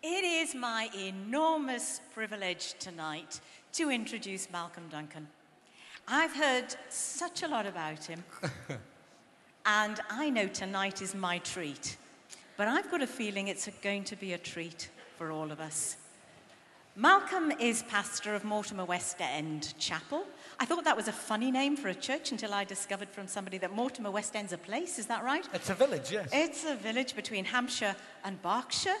It is my enormous privilege tonight to introduce Malcolm Duncan. I've heard such a lot about him, and I know tonight is my treat. But I've got a feeling it's going to be a treat for all of us. Malcolm is pastor of Mortimer West End Chapel. I thought that was a funny name for a church until I discovered from somebody that Mortimer West End's a place. Is that right? It's a village, yes. It's a village between Hampshire and Berkshire.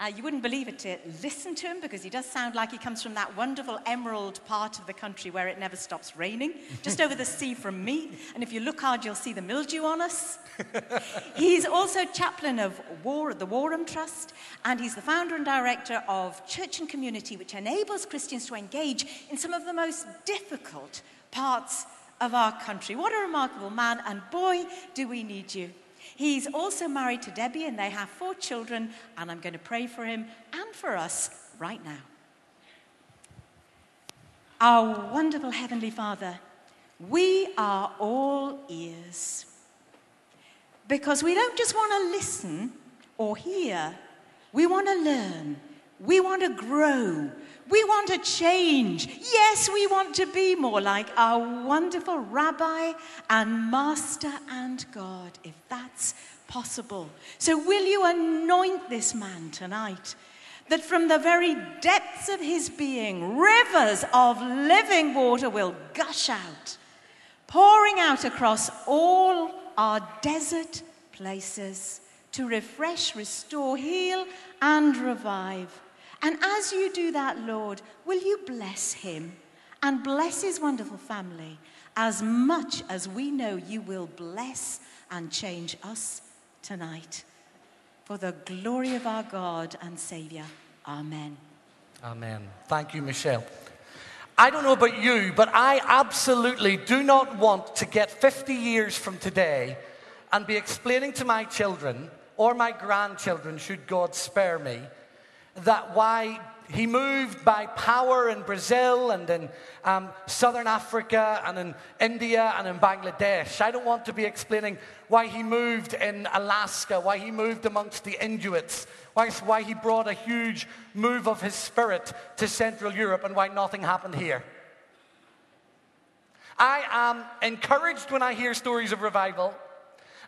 Uh, you wouldn't believe it to listen to him because he does sound like he comes from that wonderful emerald part of the country where it never stops raining, just over the sea from me. And if you look hard, you'll see the mildew on us. he's also chaplain of War, the Warham Trust, and he's the founder and director of Church and Community, which enables Christians to engage in some of the most difficult parts of our country. What a remarkable man, and boy, do we need you. He's also married to Debbie, and they have four children, and I'm going to pray for him and for us right now. Our wonderful Heavenly Father, we are all ears. Because we don't just want to listen or hear, we want to learn, we want to grow, we want to change. Yes, we want to be more like our wonderful Rabbi and Master and God, if that's possible. So, will you anoint this man tonight? That from the very depths of his being, rivers of living water will gush out, pouring out across all our desert places to refresh, restore, heal, and revive. And as you do that, Lord, will you bless him and bless his wonderful family as much as we know you will bless and change us tonight. For the glory of our God and Savior. Amen. Amen. Thank you, Michelle. I don't know about you, but I absolutely do not want to get 50 years from today and be explaining to my children or my grandchildren, should God spare me, that why he moved by power in Brazil and in um, southern Africa and in India and in Bangladesh. I don't want to be explaining why he moved in Alaska, why he moved amongst the Inuits, why, why he brought a huge move of his spirit to Central Europe, and why nothing happened here. I am encouraged when I hear stories of revival.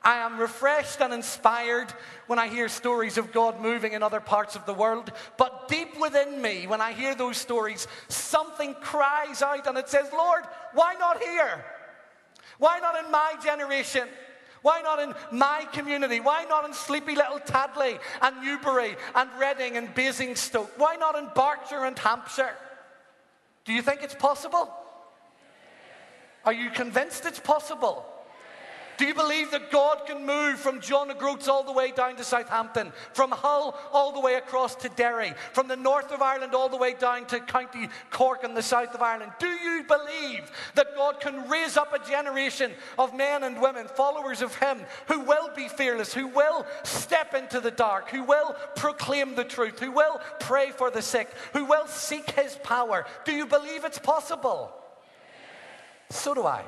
I am refreshed and inspired when I hear stories of God moving in other parts of the world. But deep within me, when I hear those stories, something cries out and it says, Lord, why not here? Why not in my generation? Why not in my community? Why not in sleepy little Tadley and Newbury and Reading and Basingstoke? Why not in Berkshire and Hampshire? Do you think it's possible? Are you convinced it's possible? Do you believe that God can move from John O'Groats all the way down to Southampton, from Hull all the way across to Derry, from the north of Ireland all the way down to County Cork in the south of Ireland? Do you believe that God can raise up a generation of men and women, followers of Him, who will be fearless, who will step into the dark, who will proclaim the truth, who will pray for the sick, who will seek His power? Do you believe it's possible? So do I.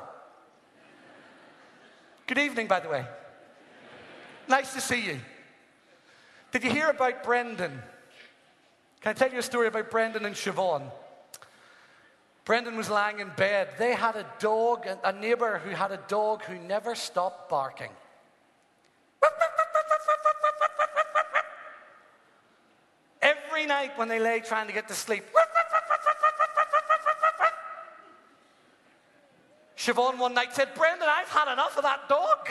Good evening, by the way. Nice to see you. Did you hear about Brendan? Can I tell you a story about Brendan and Siobhan? Brendan was lying in bed. They had a dog, a neighbor who had a dog who never stopped barking. Every night when they lay trying to get to sleep. Siobhan one night said, Brendan, I've had enough of that dog.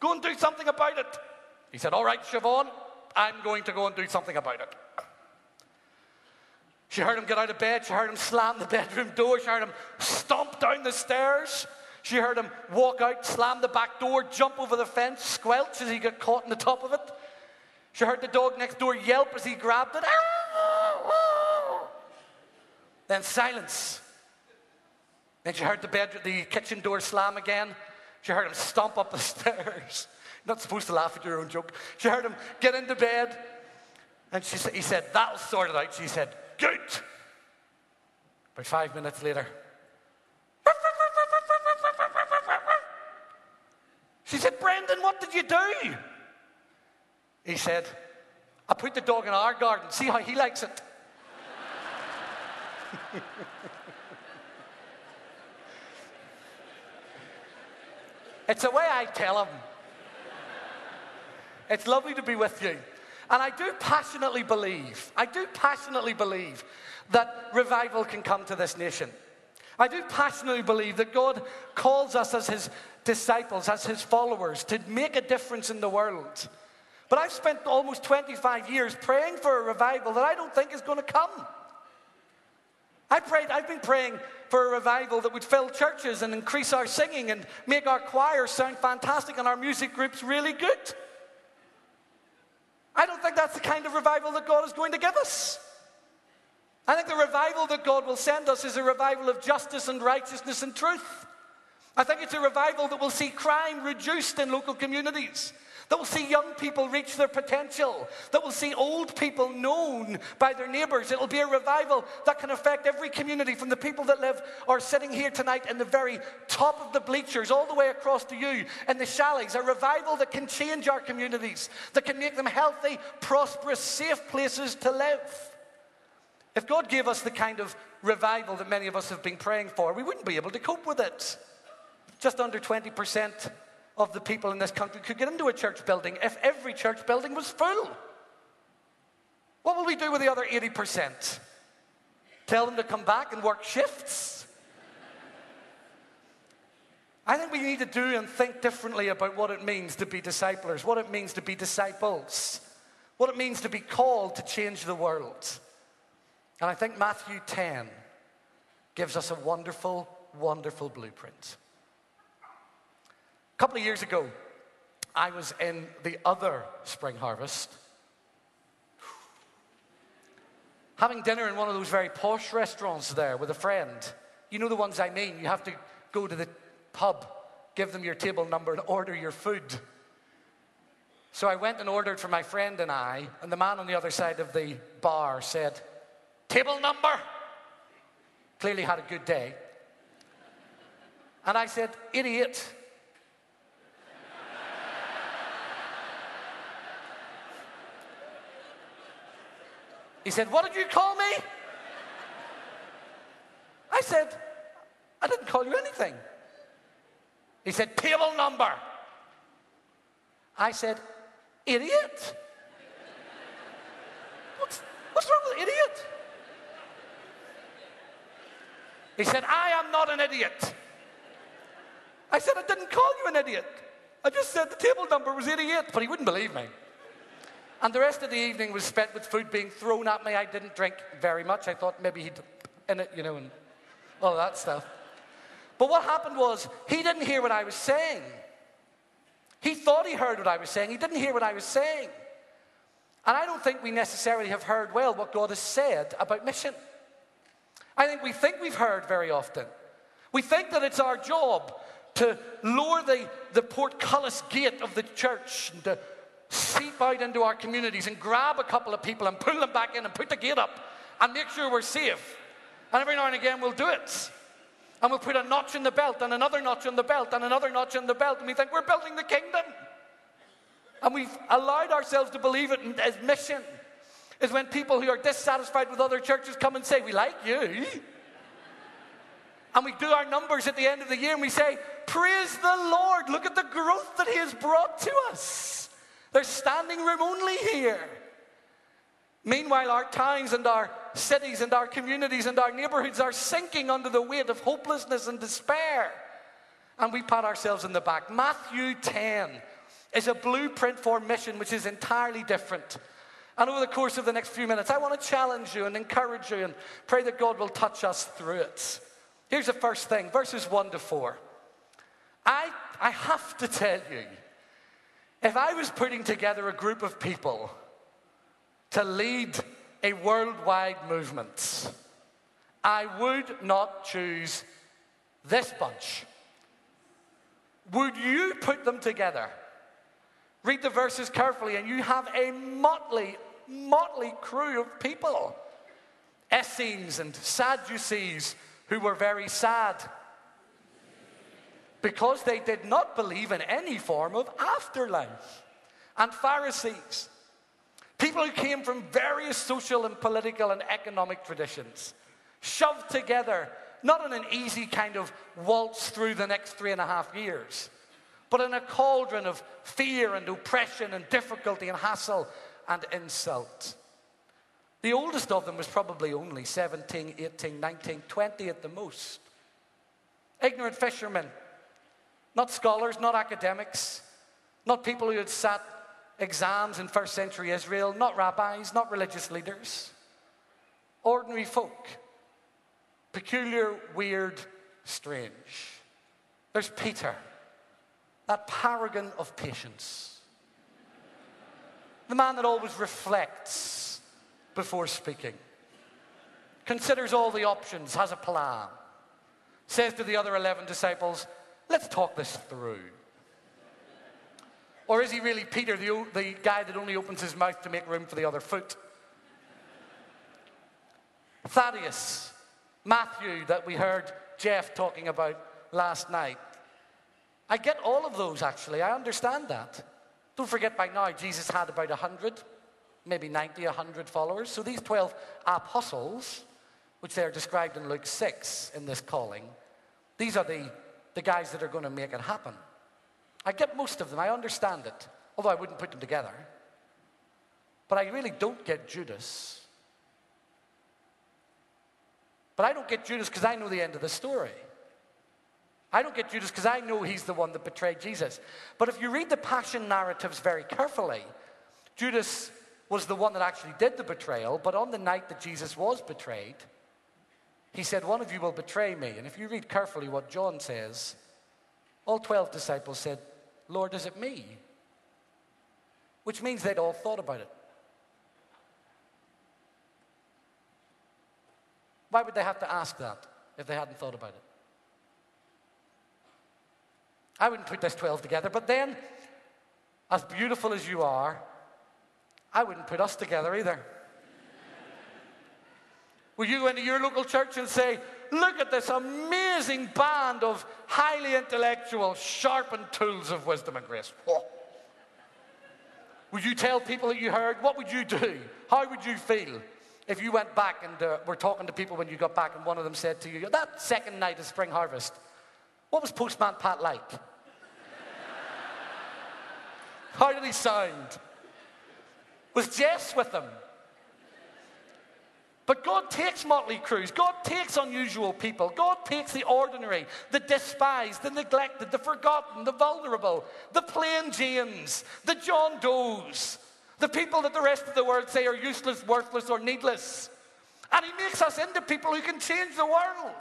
Go and do something about it. He said, All right, Siobhan, I'm going to go and do something about it. She heard him get out of bed. She heard him slam the bedroom door. She heard him stomp down the stairs. She heard him walk out, slam the back door, jump over the fence, squelch as he got caught in the top of it. She heard the dog next door yelp as he grabbed it. Then silence. Then she heard the, bed, the kitchen door slam again. She heard him stomp up the stairs. Not supposed to laugh at your own joke. She heard him get into bed. And she, said he said, That'll sort it out. She said, Good. About five minutes later, she said, Brendan, what did you do? He said, I put the dog in our garden, see how he likes it. it's the way I tell them. It's lovely to be with you. And I do passionately believe, I do passionately believe that revival can come to this nation. I do passionately believe that God calls us as His disciples, as His followers, to make a difference in the world. But I've spent almost 25 years praying for a revival that I don't think is going to come. I prayed, I've been praying for a revival that would fill churches and increase our singing and make our choirs sound fantastic and our music groups really good. I don't think that's the kind of revival that God is going to give us. I think the revival that God will send us is a revival of justice and righteousness and truth. I think it's a revival that will see crime reduced in local communities, that will see young people reach their potential, that will see old people known by their neighbours. It'll be a revival that can affect every community from the people that live or sitting here tonight in the very top of the bleachers all the way across to you in the chalets. A revival that can change our communities, that can make them healthy, prosperous, safe places to live. If God gave us the kind of revival that many of us have been praying for, we wouldn't be able to cope with it. Just under 20% of the people in this country could get into a church building if every church building was full. What will we do with the other 80%? Tell them to come back and work shifts? I think we need to do and think differently about what it means to be disciples, what it means to be disciples, what it means to be called to change the world. And I think Matthew 10 gives us a wonderful, wonderful blueprint. A couple of years ago, I was in the other spring harvest, having dinner in one of those very posh restaurants there with a friend. You know the ones I mean. You have to go to the pub, give them your table number, and order your food. So I went and ordered for my friend and I, and the man on the other side of the bar said, Table number? Clearly had a good day. And I said, Idiot. He said, What did you call me? I said, I didn't call you anything. He said, Table number. I said, Idiot. What's, what's wrong with idiot? He said, I am not an idiot. I said, I didn't call you an idiot. I just said the table number was 88, but he wouldn't believe me. And the rest of the evening was spent with food being thrown at me. I didn't drink very much. I thought maybe he'd in it, you know, and all that stuff. But what happened was he didn't hear what I was saying. He thought he heard what I was saying. He didn't hear what I was saying. And I don't think we necessarily have heard well what God has said about mission. I think we think we've heard very often. We think that it's our job to lower the, the portcullis gate of the church and to seep out into our communities and grab a couple of people and pull them back in and put the gate up and make sure we're safe. And every now and again we'll do it. And we'll put a notch in the belt and another notch in the belt and another notch in the belt. And we think we're building the kingdom. And we've allowed ourselves to believe it as mission is when people who are dissatisfied with other churches come and say, We like you. And we do our numbers at the end of the year and we say, Praise the Lord. Look at the growth that He has brought to us. There's standing room only here. Meanwhile, our towns and our cities and our communities and our neighborhoods are sinking under the weight of hopelessness and despair. And we pat ourselves in the back. Matthew 10 is a blueprint for mission which is entirely different and over the course of the next few minutes, I want to challenge you and encourage you and pray that God will touch us through it. Here's the first thing verses 1 to 4. I, I have to tell you, if I was putting together a group of people to lead a worldwide movement, I would not choose this bunch. Would you put them together? Read the verses carefully, and you have a motley motley crew of people Essenes and Sadducees who were very sad because they did not believe in any form of afterlife, and Pharisees People who came from various social and political and economic traditions, shoved together, not in an easy kind of waltz through the next three and a half years, but in a cauldron of fear and oppression and difficulty and hassle and insult. The oldest of them was probably only 17, 18, 19, 20 at the most. Ignorant fishermen, not scholars, not academics, not people who had sat exams in first century Israel, not rabbis, not religious leaders. Ordinary folk. Peculiar, weird, strange. There's Peter, that paragon of patience. The man that always reflects before speaking, considers all the options, has a plan, says to the other 11 disciples, Let's talk this through. Or is he really Peter, the, the guy that only opens his mouth to make room for the other foot? Thaddeus, Matthew, that we heard Jeff talking about last night. I get all of those actually. I understand that. Don't forget by now, Jesus had about 100, maybe 90, 100 followers. So these 12 apostles, which they're described in Luke 6 in this calling, these are the, the guys that are going to make it happen. I get most of them, I understand it, although I wouldn't put them together. But I really don't get Judas. But I don't get Judas because I know the end of the story. I don't get Judas because I know he's the one that betrayed Jesus. But if you read the passion narratives very carefully, Judas was the one that actually did the betrayal, but on the night that Jesus was betrayed, he said, One of you will betray me. And if you read carefully what John says, all 12 disciples said, Lord, is it me? Which means they'd all thought about it. Why would they have to ask that if they hadn't thought about it? I wouldn't put this 12 together, but then, as beautiful as you are, I wouldn't put us together either. Will you go into your local church and say, Look at this amazing band of highly intellectual, sharpened tools of wisdom and grace. Oh. Would you tell people that you heard? What would you do? How would you feel if you went back and uh, were talking to people when you got back and one of them said to you, That second night of spring harvest, what was Postman Pat like? How did he sound? Was Jess with them? But God takes motley crews. God takes unusual people. God takes the ordinary, the despised, the neglected, the forgotten, the vulnerable, the plain Janes, the John Does, the people that the rest of the world say are useless, worthless, or needless. And He makes us into people who can change the world.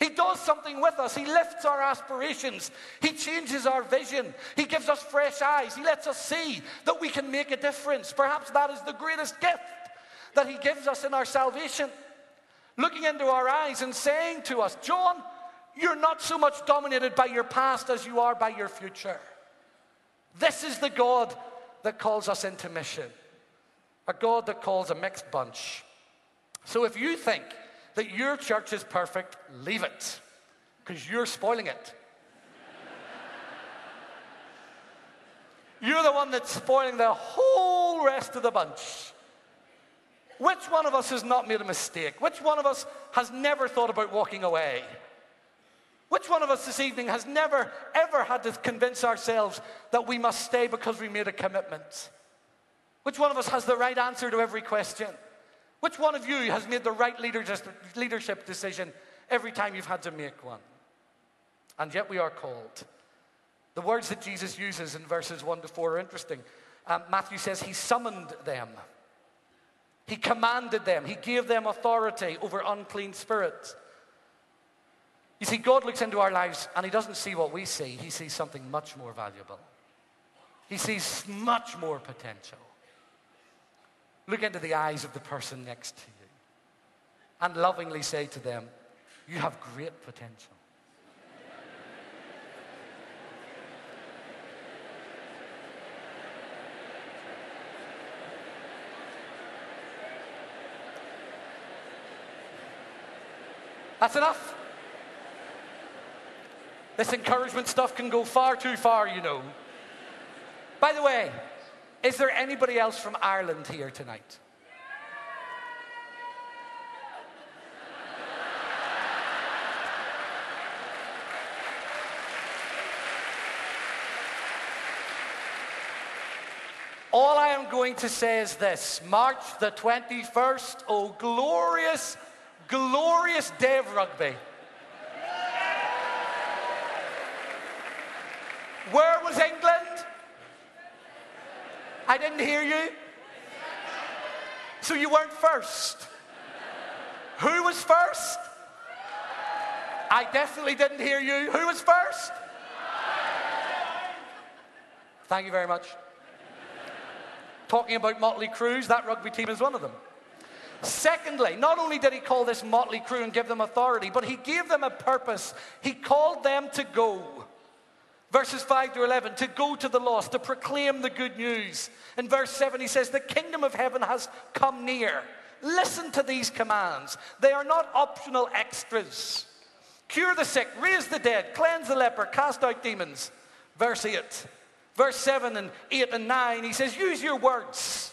He does something with us. He lifts our aspirations. He changes our vision. He gives us fresh eyes. He lets us see that we can make a difference. Perhaps that is the greatest gift that He gives us in our salvation. Looking into our eyes and saying to us, John, you're not so much dominated by your past as you are by your future. This is the God that calls us into mission, a God that calls a mixed bunch. So if you think that your church is perfect, leave it, because you're spoiling it. You're the one that's spoiling the whole rest of the bunch. Which one of us has not made a mistake? Which one of us has never thought about walking away? Which one of us this evening has never, ever had to convince ourselves that we must stay because we made a commitment? Which one of us has the right answer to every question? Which one of you has made the right leadership decision every time you've had to make one? And yet we are called. The words that Jesus uses in verses 1 to 4 are interesting. Um, Matthew says he summoned them. He commanded them, He gave them authority over unclean spirits. You see, God looks into our lives and He doesn't see what we see, He sees something much more valuable. He sees much more potential. Look into the eyes of the person next to you and lovingly say to them, You have great potential. That's enough. This encouragement stuff can go far too far, you know. By the way, Is there anybody else from Ireland here tonight? All I am going to say is this March the 21st, oh, glorious, glorious day of rugby. Where was England? I didn't hear you. So you weren't first. Who was first? I definitely didn't hear you. Who was first? Thank you very much. Talking about Motley Crews, that rugby team is one of them. Secondly, not only did he call this motley crew and give them authority, but he gave them a purpose. He called them to go. Verses 5 to 11, to go to the lost, to proclaim the good news. In verse 7, he says, The kingdom of heaven has come near. Listen to these commands. They are not optional extras. Cure the sick, raise the dead, cleanse the leper, cast out demons. Verse 8. Verse 7 and 8 and 9, he says, Use your words.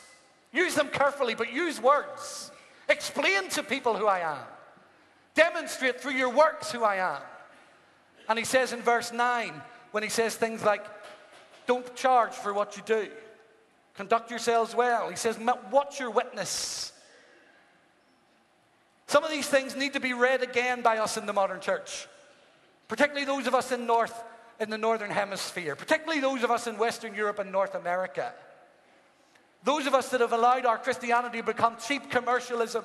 Use them carefully, but use words. Explain to people who I am. Demonstrate through your works who I am. And he says in verse 9, when he says things like, Don't charge for what you do, conduct yourselves well. He says, Watch your witness. Some of these things need to be read again by us in the modern church, particularly those of us in North in the Northern Hemisphere, particularly those of us in Western Europe and North America. Those of us that have allowed our Christianity to become cheap commercialism,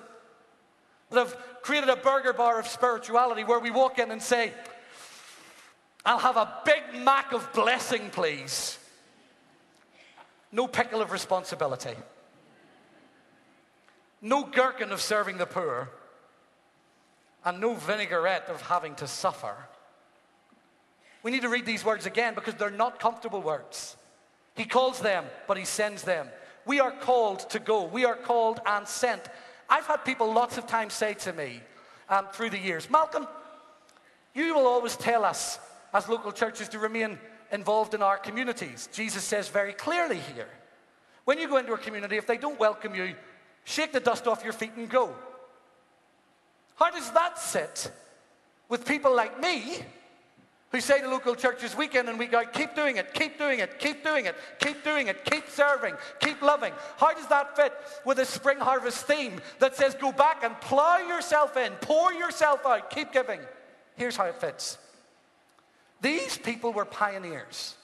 that have created a burger bar of spirituality where we walk in and say, I'll have a Big Mac of blessing, please. No pickle of responsibility. No gherkin of serving the poor. And no vinaigrette of having to suffer. We need to read these words again because they're not comfortable words. He calls them, but he sends them. We are called to go. We are called and sent. I've had people lots of times say to me um, through the years, Malcolm, you will always tell us as local churches to remain involved in our communities. Jesus says very clearly here when you go into a community, if they don't welcome you, shake the dust off your feet and go. How does that sit with people like me who say to local churches week in and week out, keep doing it, keep doing it, keep doing it, keep doing it, keep serving, keep loving. How does that fit with a spring harvest theme that says go back and plow yourself in, pour yourself out, keep giving? Here's how it fits. These people were pioneers.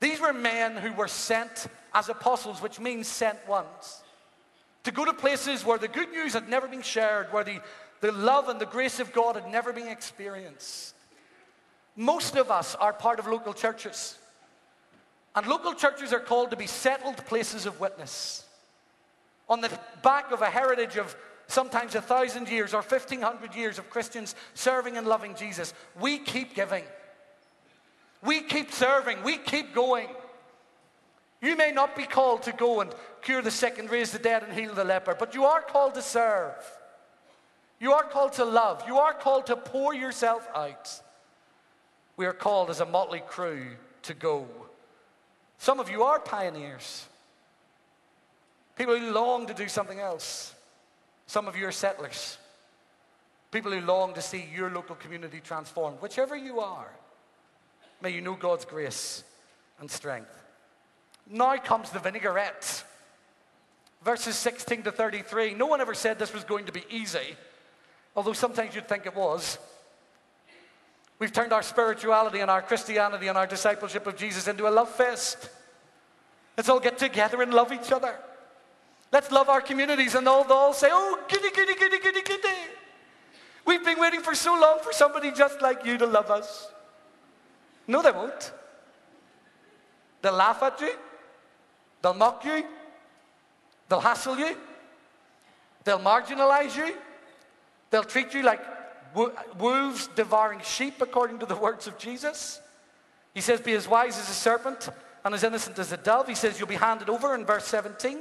These were men who were sent as apostles, which means sent ones, to go to places where the good news had never been shared, where the, the love and the grace of God had never been experienced. Most of us are part of local churches. And local churches are called to be settled places of witness. On the back of a heritage of sometimes a thousand years or 1500 years of Christians serving and loving Jesus, we keep giving. We keep serving. We keep going. You may not be called to go and cure the sick and raise the dead and heal the leper, but you are called to serve. You are called to love. You are called to pour yourself out we are called as a motley crew to go. Some of you are pioneers, people who long to do something else. Some of you are settlers, people who long to see your local community transformed. Whichever you are, may you know God's grace and strength. Now comes the vinaigrette. Verses 16 to 33. No one ever said this was going to be easy, although sometimes you'd think it was. We've turned our spirituality and our Christianity and our discipleship of Jesus into a love fest. Let's all get together and love each other. Let's love our communities and all, all say, oh, goody, goody, goody, goody, goody. We've been waiting for so long for somebody just like you to love us. No, they won't. They'll laugh at you. They'll mock you. They'll hassle you. They'll marginalize you. They'll treat you like wolves devouring sheep, according to the words of Jesus. He says, Be as wise as a serpent and as innocent as a dove. He says, You'll be handed over in verse 17.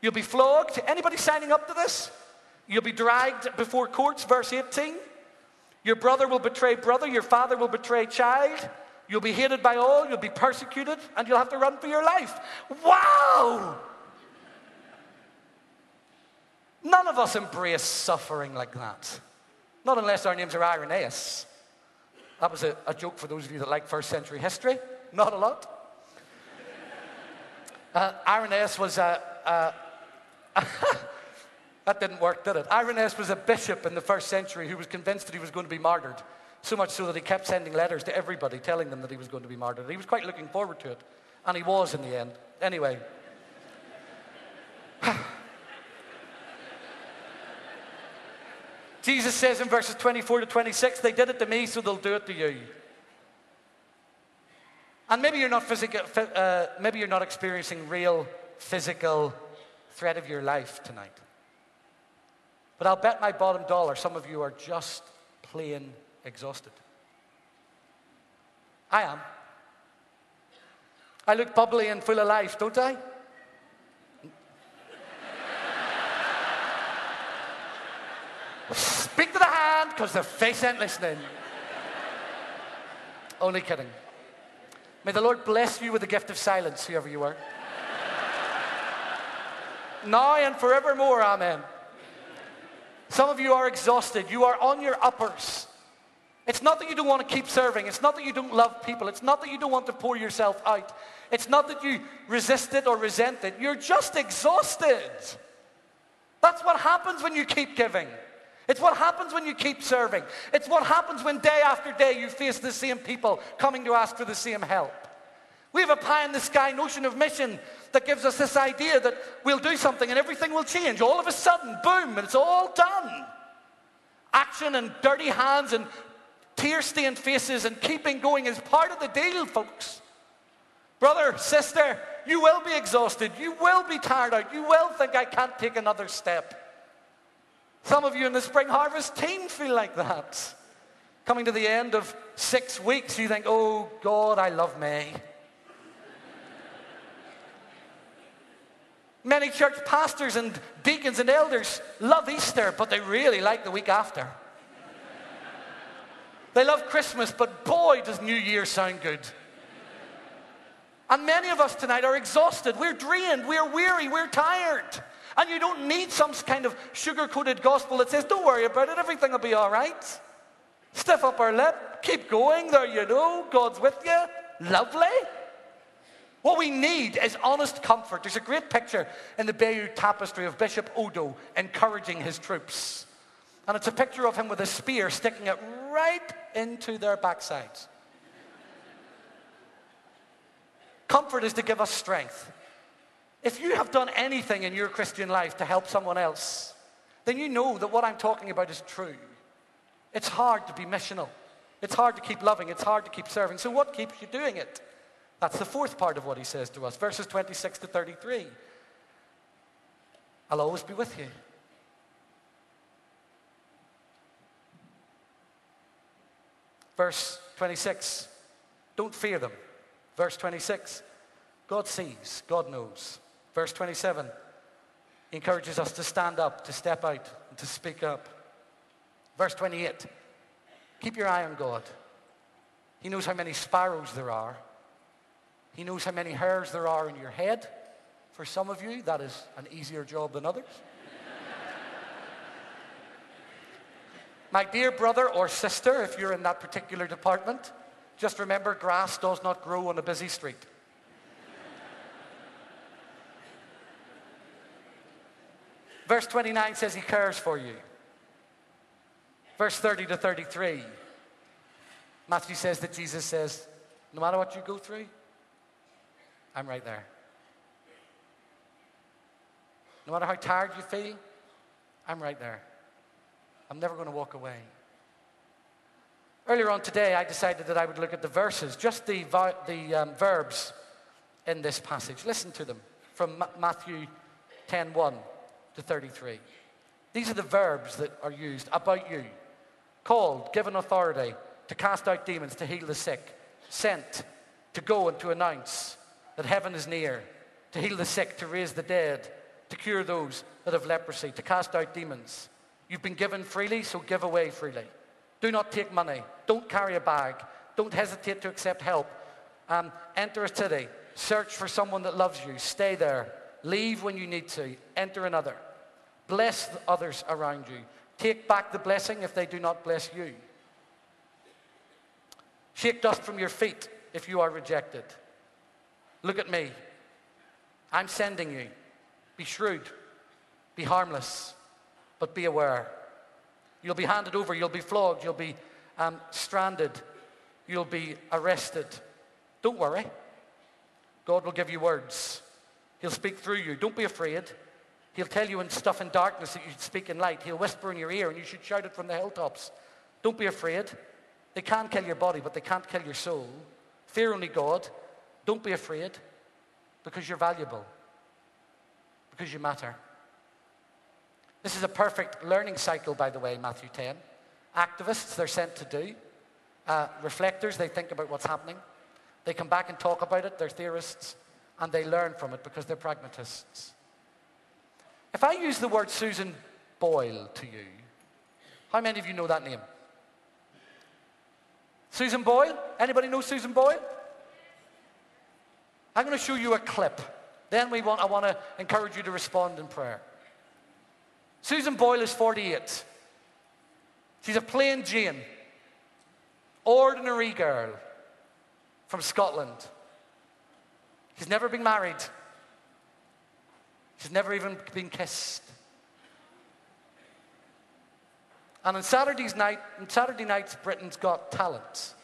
You'll be flogged. Anybody signing up to this? You'll be dragged before courts, verse 18. Your brother will betray brother, your father will betray child. You'll be hated by all, you'll be persecuted, and you'll have to run for your life. Wow! None of us embrace suffering like that. Not unless our names are Irenaeus. That was a, a joke for those of you that like first century history. Not a lot. Uh, Irenaeus was a. a that didn't work, did it? Irenaeus was a bishop in the first century who was convinced that he was going to be martyred. So much so that he kept sending letters to everybody telling them that he was going to be martyred. He was quite looking forward to it. And he was in the end. Anyway. Jesus says in verses 24 to 26, they did it to me, so they'll do it to you. And maybe you're not physical, uh, maybe you're not experiencing real physical threat of your life tonight. But I'll bet my bottom dollar some of you are just plain exhausted. I am. I look bubbly and full of life, don't I? Speak to the hand because the face ain't listening. Only kidding. May the Lord bless you with the gift of silence, whoever you are. now and forevermore, amen. Some of you are exhausted. You are on your uppers. It's not that you don't want to keep serving. It's not that you don't love people. It's not that you don't want to pour yourself out. It's not that you resist it or resent it. You're just exhausted. That's what happens when you keep giving. It's what happens when you keep serving. It's what happens when day after day you face the same people coming to ask for the same help. We have a pie in the sky notion of mission that gives us this idea that we'll do something and everything will change. All of a sudden, boom, and it's all done. Action and dirty hands and tear stained faces and keeping going is part of the deal, folks. Brother, sister, you will be exhausted. You will be tired out. You will think, I can't take another step. Some of you in the spring harvest team feel like that. Coming to the end of six weeks, you think, oh God, I love May. Many church pastors and deacons and elders love Easter, but they really like the week after. they love Christmas, but boy, does New Year sound good. And many of us tonight are exhausted. We're drained. We're weary. We're tired. And you don't need some kind of sugar coated gospel that says, don't worry about it, everything will be all right. Stiff up our lip, keep going, there you know, God's with you. Lovely. What we need is honest comfort. There's a great picture in the Bayeux tapestry of Bishop Odo encouraging his troops. And it's a picture of him with a spear sticking it right into their backsides. Comfort is to give us strength. If you have done anything in your Christian life to help someone else, then you know that what I'm talking about is true. It's hard to be missional. It's hard to keep loving. It's hard to keep serving. So, what keeps you doing it? That's the fourth part of what he says to us, verses 26 to 33. I'll always be with you. Verse 26, don't fear them. Verse 26, God sees, God knows. Verse 27 encourages us to stand up, to step out, and to speak up. Verse 28 keep your eye on God. He knows how many sparrows there are. He knows how many hairs there are in your head. For some of you, that is an easier job than others. My dear brother or sister, if you're in that particular department, just remember grass does not grow on a busy street. Verse 29 says he cares for you. Verse 30 to 33, Matthew says that Jesus says, No matter what you go through, I'm right there. No matter how tired you feel, I'm right there. I'm never going to walk away. Earlier on today, I decided that I would look at the verses, just the, the um, verbs in this passage. Listen to them from Matthew 10 1 to 33. These are the verbs that are used about you called, given authority to cast out demons, to heal the sick, sent to go and to announce that heaven is near, to heal the sick, to raise the dead, to cure those that have leprosy, to cast out demons. You've been given freely, so give away freely. Do not take money. Don't carry a bag. Don't hesitate to accept help. Um, enter a city. Search for someone that loves you. Stay there. Leave when you need to. Enter another. Bless the others around you. Take back the blessing if they do not bless you. Shake dust from your feet if you are rejected. Look at me. I'm sending you. Be shrewd. Be harmless. But be aware. You'll be handed over. You'll be flogged. You'll be um, stranded. You'll be arrested. Don't worry. God will give you words. He'll speak through you. Don't be afraid. He'll tell you in stuff in darkness that you should speak in light. He'll whisper in your ear and you should shout it from the hilltops. Don't be afraid. They can't kill your body, but they can't kill your soul. Fear only God. Don't be afraid because you're valuable, because you matter. This is a perfect learning cycle, by the way, Matthew 10. Activists, they're sent to do. Uh, reflectors, they think about what's happening. They come back and talk about it, they're theorists, and they learn from it because they're pragmatists. If I use the word Susan Boyle to you, how many of you know that name? Susan Boyle? Anybody know Susan Boyle? I'm going to show you a clip. Then we want, I want to encourage you to respond in prayer. Susan Boyle is 48. She's a plain Jane, ordinary girl from Scotland. She's never been married. She's never even been kissed. And on Saturday's night, on Saturday nights, Britain's Got Talent.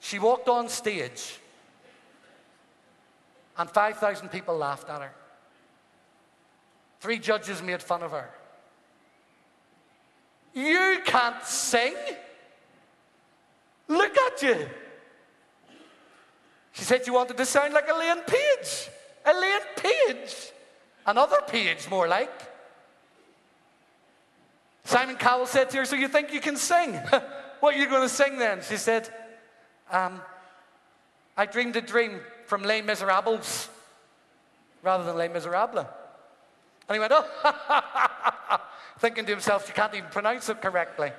She walked on stage, and 5,000 people laughed at her. Three judges made fun of her. You can't sing. Look at you. She said you wanted to sound like Elaine Paige. Elaine Paige. Another Page, more like. Simon Cowell said to her, So you think you can sing? what are you going to sing then? She said, um, I dreamed a dream from Les Miserables rather than Les Miserables. And he went, Oh, thinking to himself, she can't even pronounce it correctly.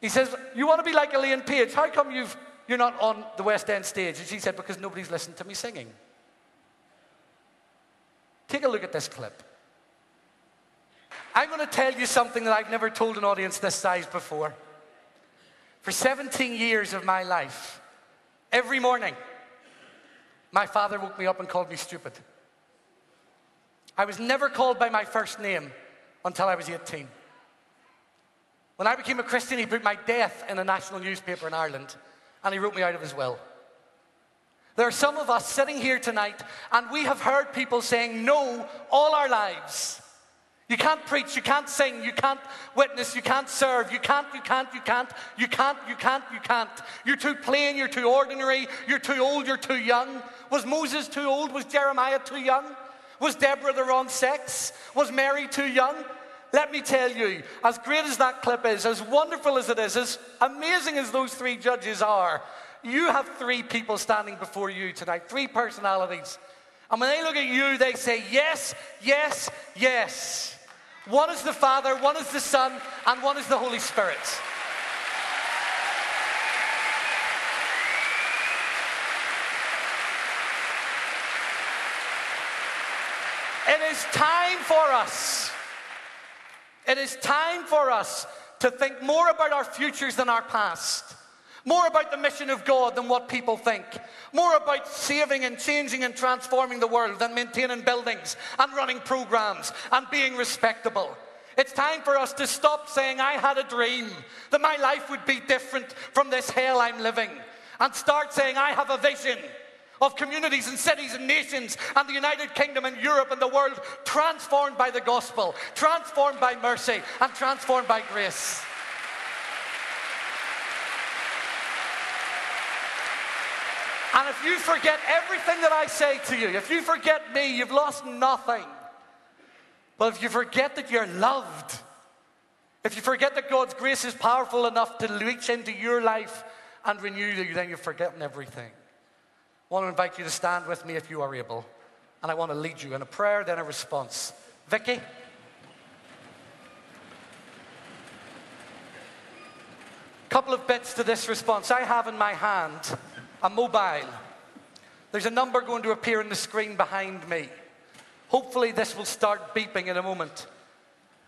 He says, You want to be like Elaine Paige? How come you've you're not on the West End stage. And she said, Because nobody's listened to me singing. Take a look at this clip. I'm going to tell you something that I've never told an audience this size before. For 17 years of my life, every morning, my father woke me up and called me stupid. I was never called by my first name until I was 18. When I became a Christian, he put my death in a national newspaper in Ireland and he wrote me out of his will. There are some of us sitting here tonight, and we have heard people saying no all our lives. You can't preach, you can't sing, you can't witness, you can't serve, you can't, you can't, you can't, you can't, you can't, you can't. You're too plain, you're too ordinary, you're too old, you're too young. Was Moses too old? Was Jeremiah too young? Was Deborah the wrong sex? Was Mary too young? Let me tell you, as great as that clip is, as wonderful as it is, as amazing as those three judges are, you have three people standing before you tonight, three personalities. And when they look at you, they say, Yes, yes, yes. One is the Father, one is the Son, and one is the Holy Spirit. It is time for us it is time for us to think more about our futures than our past. More about the mission of God than what people think. More about saving and changing and transforming the world than maintaining buildings and running programs and being respectable. It's time for us to stop saying, I had a dream that my life would be different from this hell I'm living, and start saying, I have a vision of communities and cities and nations and the United Kingdom and Europe and the world transformed by the gospel, transformed by mercy, and transformed by grace. And if you forget everything that I say to you, if you forget me, you've lost nothing. But if you forget that you're loved, if you forget that God's grace is powerful enough to reach into your life and renew you, then you've forgotten everything. I want to invite you to stand with me if you are able. And I want to lead you in a prayer, then a response. Vicky? Couple of bits to this response. I have in my hand a mobile. There's a number going to appear on the screen behind me. Hopefully, this will start beeping in a moment.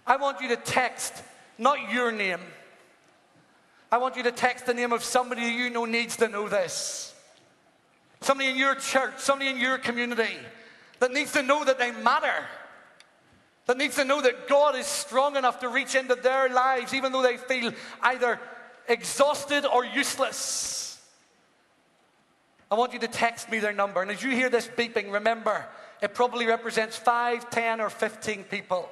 I want you to text not your name. I want you to text the name of somebody you know needs to know this. Somebody in your church, somebody in your community that needs to know that they matter. That needs to know that God is strong enough to reach into their lives, even though they feel either exhausted or useless. I want you to text me their number. And as you hear this beeping, remember, it probably represents 5, 10, or 15 people.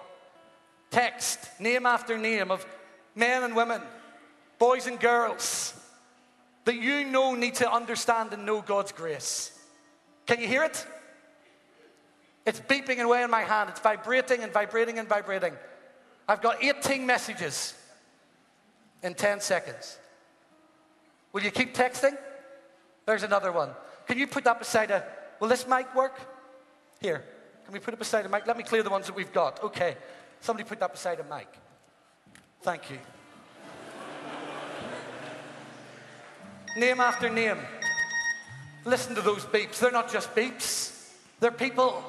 Text, name after name, of men and women, boys and girls, that you know need to understand and know God's grace. Can you hear it? It's beeping away in my hand. It's vibrating and vibrating and vibrating. I've got 18 messages in 10 seconds. Will you keep texting? There's another one. Can you put that beside a. Will this mic work? Here. Can we put it beside a mic? Let me clear the ones that we've got. Okay. Somebody put that beside a mic. Thank you. Name after name. Listen to those beeps. They're not just beeps, they're people.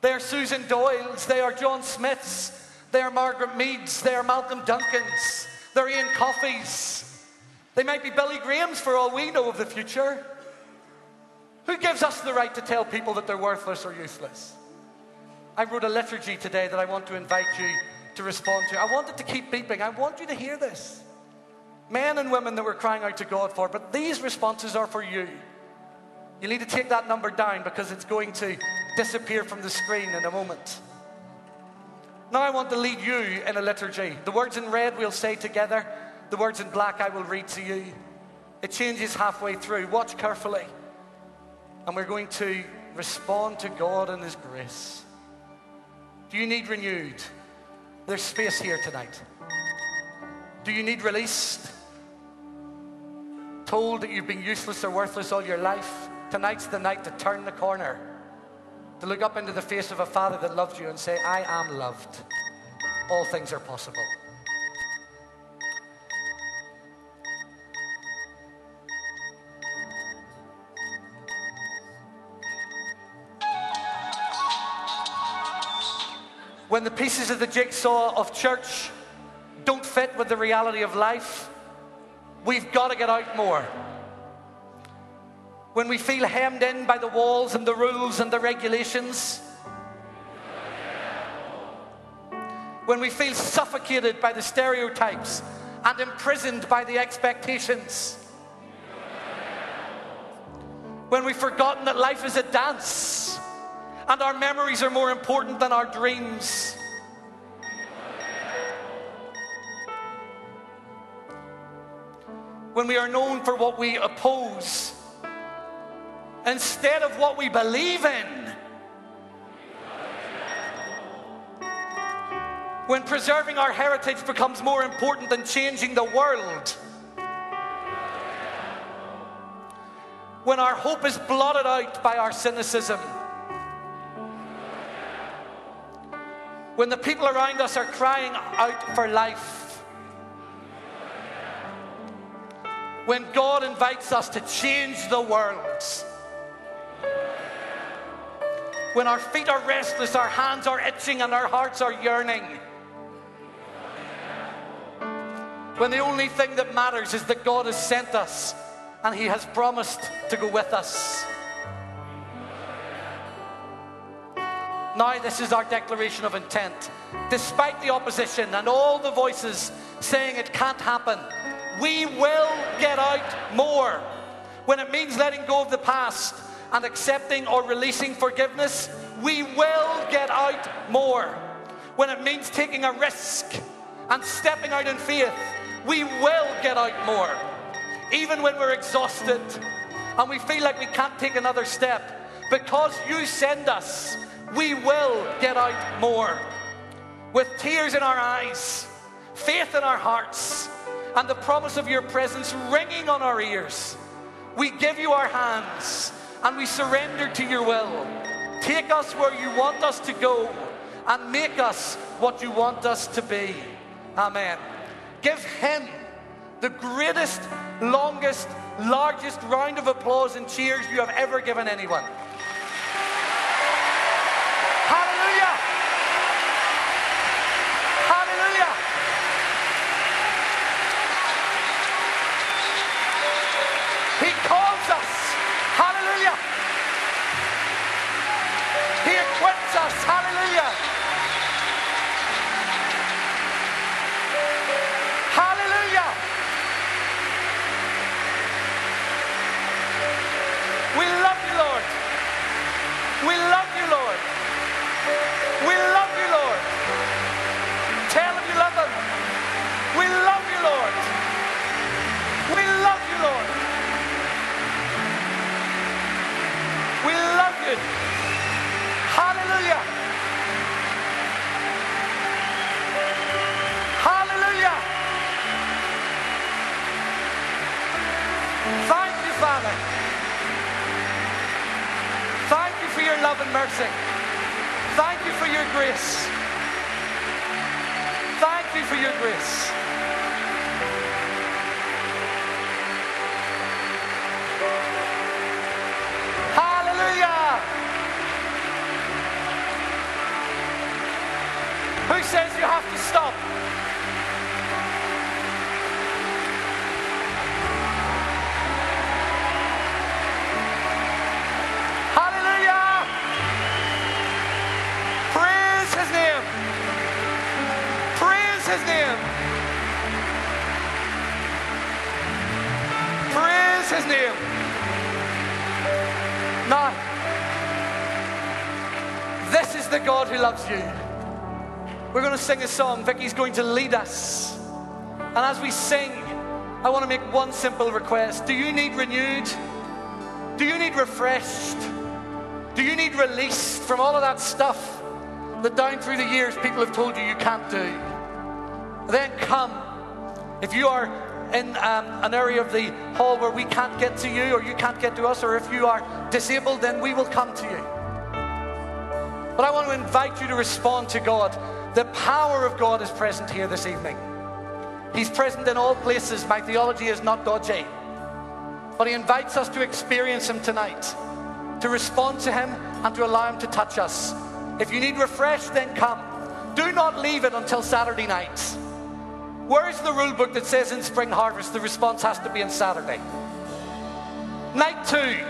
They're Susan Doyle's, they are John Smith's, they are Margaret Mead's, they are Malcolm Duncan's, they're Ian Coffey's. They might be Billy Graham's for all we know of the future. Who gives us the right to tell people that they're worthless or useless? I wrote a liturgy today that I want to invite you to respond to. I want it to keep beeping. I want you to hear this. Men and women that we're crying out to God for, but these responses are for you. You need to take that number down because it's going to disappear from the screen in a moment. Now I want to lead you in a liturgy. The words in red we'll say together, the words in black I will read to you. It changes halfway through. Watch carefully. And we're going to respond to God and His grace. Do you need renewed? There's space here tonight. Do you need released? Told that you've been useless or worthless all your life? Tonight's the night to turn the corner, to look up into the face of a Father that loves you and say, I am loved. All things are possible. when the pieces of the jigsaw of church don't fit with the reality of life, we've got to get out more. When we feel hemmed in by the walls and the rules and the regulations, when we feel suffocated by the stereotypes and imprisoned by the expectations, when we've forgotten that life is a dance and our memories are more important than our dreams. When we are known for what we oppose instead of what we believe in. When preserving our heritage becomes more important than changing the world. When our hope is blotted out by our cynicism. when the people around us are crying out for life, when God invites us to change the world, when our feet are restless, our hands are itching, and our hearts are yearning. When the only thing that matters is that God has sent us and He has promised to go with us. Now, this is our declaration of intent. Despite the opposition and all the voices saying it can't happen, we will get out more. When it means letting go of the past and accepting or releasing forgiveness, we will get out more. When it means taking a risk and stepping out in faith, we will get out more. Even when we're exhausted and we feel like we can't take another step, because you send us we will get out more. With tears in our eyes, faith in our hearts, and the promise of your presence ringing on our ears, we give you our hands and we surrender to your will. Take us where you want us to go and make us what you want us to be. Amen. Give him the greatest, longest, largest round of applause and cheers you have ever given anyone. And mercy. Thank you for your grace. Thank you for your grace. Loves you. We're going to sing a song. Vicky's going to lead us. And as we sing, I want to make one simple request. Do you need renewed? Do you need refreshed? Do you need released from all of that stuff that down through the years people have told you you can't do? Then come. If you are in um, an area of the hall where we can't get to you or you can't get to us, or if you are disabled, then we will come to you. But I want to invite you to respond to God. The power of God is present here this evening. He's present in all places. My theology is not dodgy. But He invites us to experience Him tonight, to respond to Him, and to allow Him to touch us. If you need refresh, then come. Do not leave it until Saturday night. Where's the rule book that says in spring harvest the response has to be on Saturday? Night two.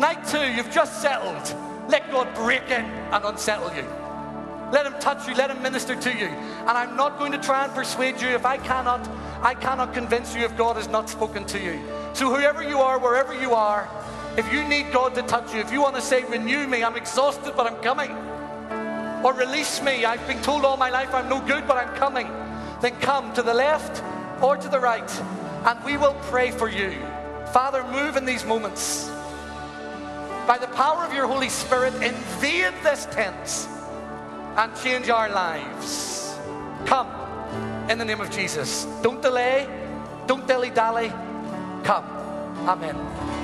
Night two, you've just settled. Let God break in and unsettle you. Let him touch you, let him minister to you. And I'm not going to try and persuade you if I cannot, I cannot convince you if God has not spoken to you. So whoever you are, wherever you are, if you need God to touch you, if you want to say, renew me, I'm exhausted, but I'm coming. Or release me, I've been told all my life I'm no good, but I'm coming. Then come to the left or to the right, and we will pray for you. Father, move in these moments. By the power of your Holy Spirit, invade this tent and change our lives. Come in the name of Jesus. Don't delay, don't dilly dally. Come. Amen.